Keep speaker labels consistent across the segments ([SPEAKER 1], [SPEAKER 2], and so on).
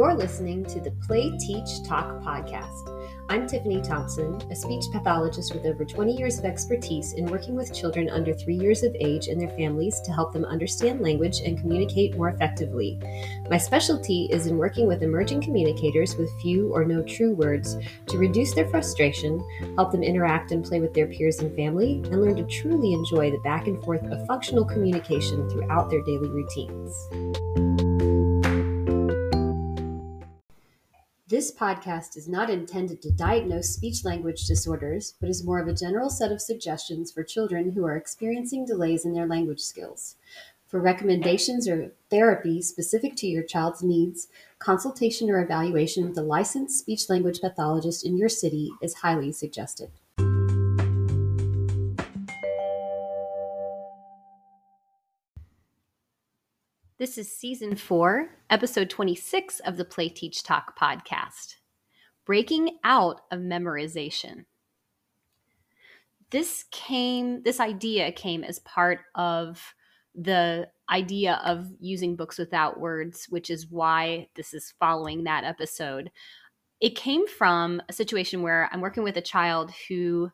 [SPEAKER 1] You're listening to the Play, Teach, Talk podcast. I'm Tiffany Thompson, a speech pathologist with over 20 years of expertise in working with children under three years of age and their families to help them understand language and communicate more effectively. My specialty is in working with emerging communicators with few or no true words to reduce their frustration, help them interact and play with their peers and family, and learn to truly enjoy the back and forth of functional communication throughout their daily routines. This podcast is not intended to diagnose speech language disorders, but is more of a general set of suggestions for children who are experiencing delays in their language skills. For recommendations or therapy specific to your child's needs, consultation or evaluation with a licensed speech language pathologist in your city is highly suggested. This is season four, episode 26 of the Play Teach Talk podcast Breaking Out of Memorization. This came, this idea came as part of the idea of using books without words, which is why this is following that episode. It came from a situation where I'm working with a child who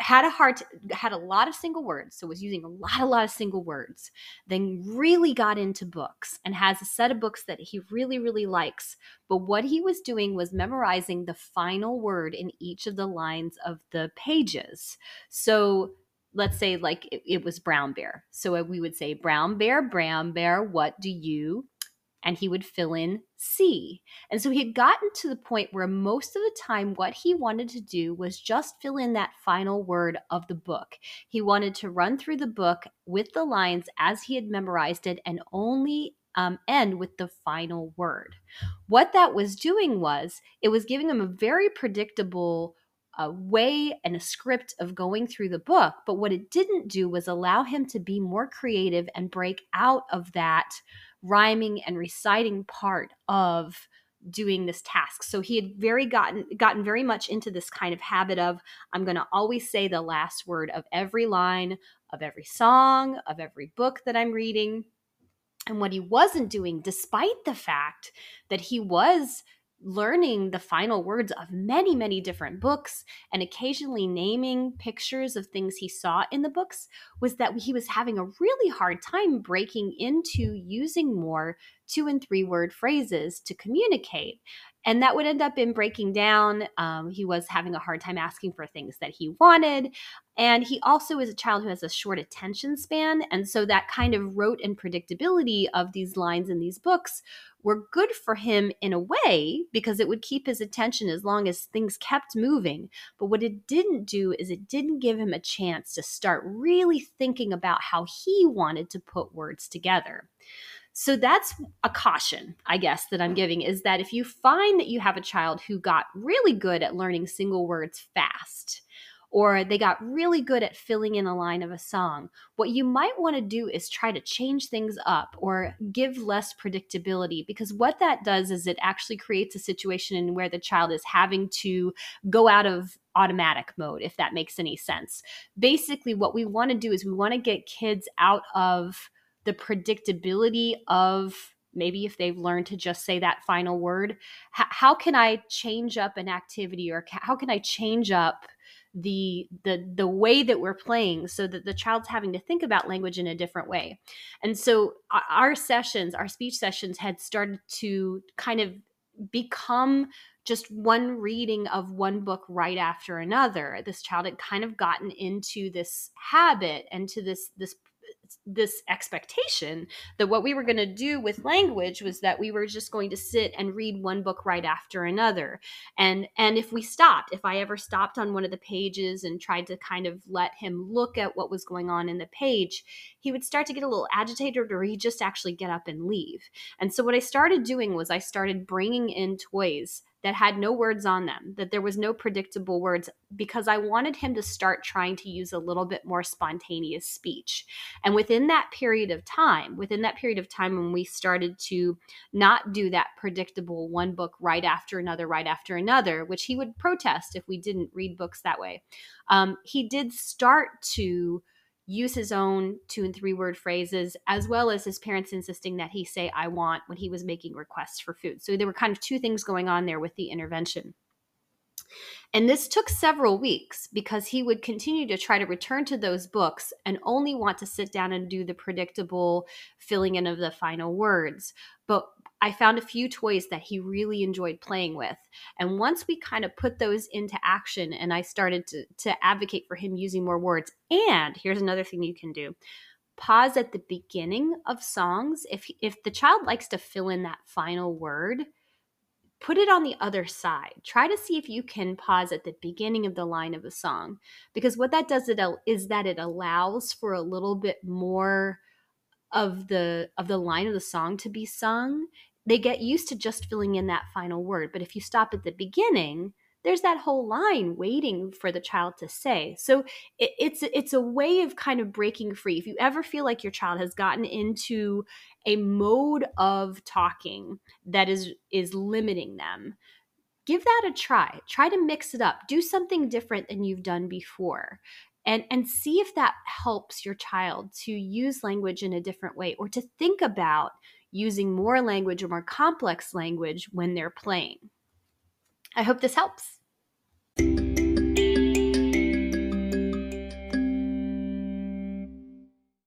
[SPEAKER 1] had a hard had a lot of single words so was using a lot a lot of single words then really got into books and has a set of books that he really really likes. But what he was doing was memorizing the final word in each of the lines of the pages. So let's say like it, it was brown bear. So uh, we would say brown bear brown bear what do you and he would fill in see. And so he had gotten to the point where most of the time, what he wanted to do was just fill in that final word of the book. He wanted to run through the book with the lines as he had memorized it and only um, end with the final word. What that was doing was it was giving him a very predictable a way and a script of going through the book. But what it didn't do was allow him to be more creative and break out of that rhyming and reciting part of doing this task. So he had very gotten gotten very much into this kind of habit of I'm going to always say the last word of every line of every song, of every book that I'm reading. And what he wasn't doing despite the fact that he was learning the final words of many, many different books and occasionally naming pictures of things he saw in the books was that he was having a really hard time breaking into using more two and three word phrases to communicate. And that would end up in breaking down. Um, he was having a hard time asking for things that he wanted. And he also is a child who has a short attention span. And so that kind of rote and predictability of these lines in these books were good for him in a way because it would keep his attention as long as things kept moving. But what it didn't do is it didn't give him a chance to start really thinking about how he wanted to put words together. So that's a caution, I guess, that I'm giving is that if you find that you have a child who got really good at learning single words fast, or they got really good at filling in a line of a song, what you might want to do is try to change things up or give less predictability because what that does is it actually creates a situation in where the child is having to go out of automatic mode, if that makes any sense. Basically, what we want to do is we want to get kids out of the predictability of maybe if they've learned to just say that final word h- how can i change up an activity or ca- how can i change up the the the way that we're playing so that the child's having to think about language in a different way? And so our sessions our speech sessions had started to kind of become just one reading of one book right after another. This child had kind of gotten into this habit and to this this this expectation that what we were going to do with language was that we were just going to sit and read one book right after another. And and if we stopped if i ever stopped on one of the pages and tried to kind of let him look at what was going on in the page he would start to get a little agitated or he'd just actually get up and leave. And so what i started doing was i started bringing in toys that had no words on them, that there was no predictable words, because I wanted him to start trying to use a little bit more spontaneous speech. And within that period of time, within that period of time when we started to not do that predictable one book right after another, right after another, which he would protest if we didn't read books that way, um, he did start to use his own two and three word phrases, as well as his parents insisting that he say, I want when he was making requests for food. So there were kind of two things going on there with the intervention. And this took several weeks because he would continue to try to return to those books and only want to sit down and do the predictable filling in of the final words. But I found a few toys that he really enjoyed playing with. And once we kind of put those into action and I started to, to advocate for him using more words, and here's another thing you can do pause at the beginning of songs. If, if the child likes to fill in that final word, put it on the other side. Try to see if you can pause at the beginning of the line of a song because what that does is that it allows for a little bit more of the of the line of the song to be sung they get used to just filling in that final word but if you stop at the beginning there's that whole line waiting for the child to say. So it, it's it's a way of kind of breaking free. If you ever feel like your child has gotten into a mode of talking that is is limiting them give that a try. Try to mix it up. Do something different than you've done before. And and see if that helps your child to use language in a different way or to think about using more language or more complex language when they're playing. I hope this helps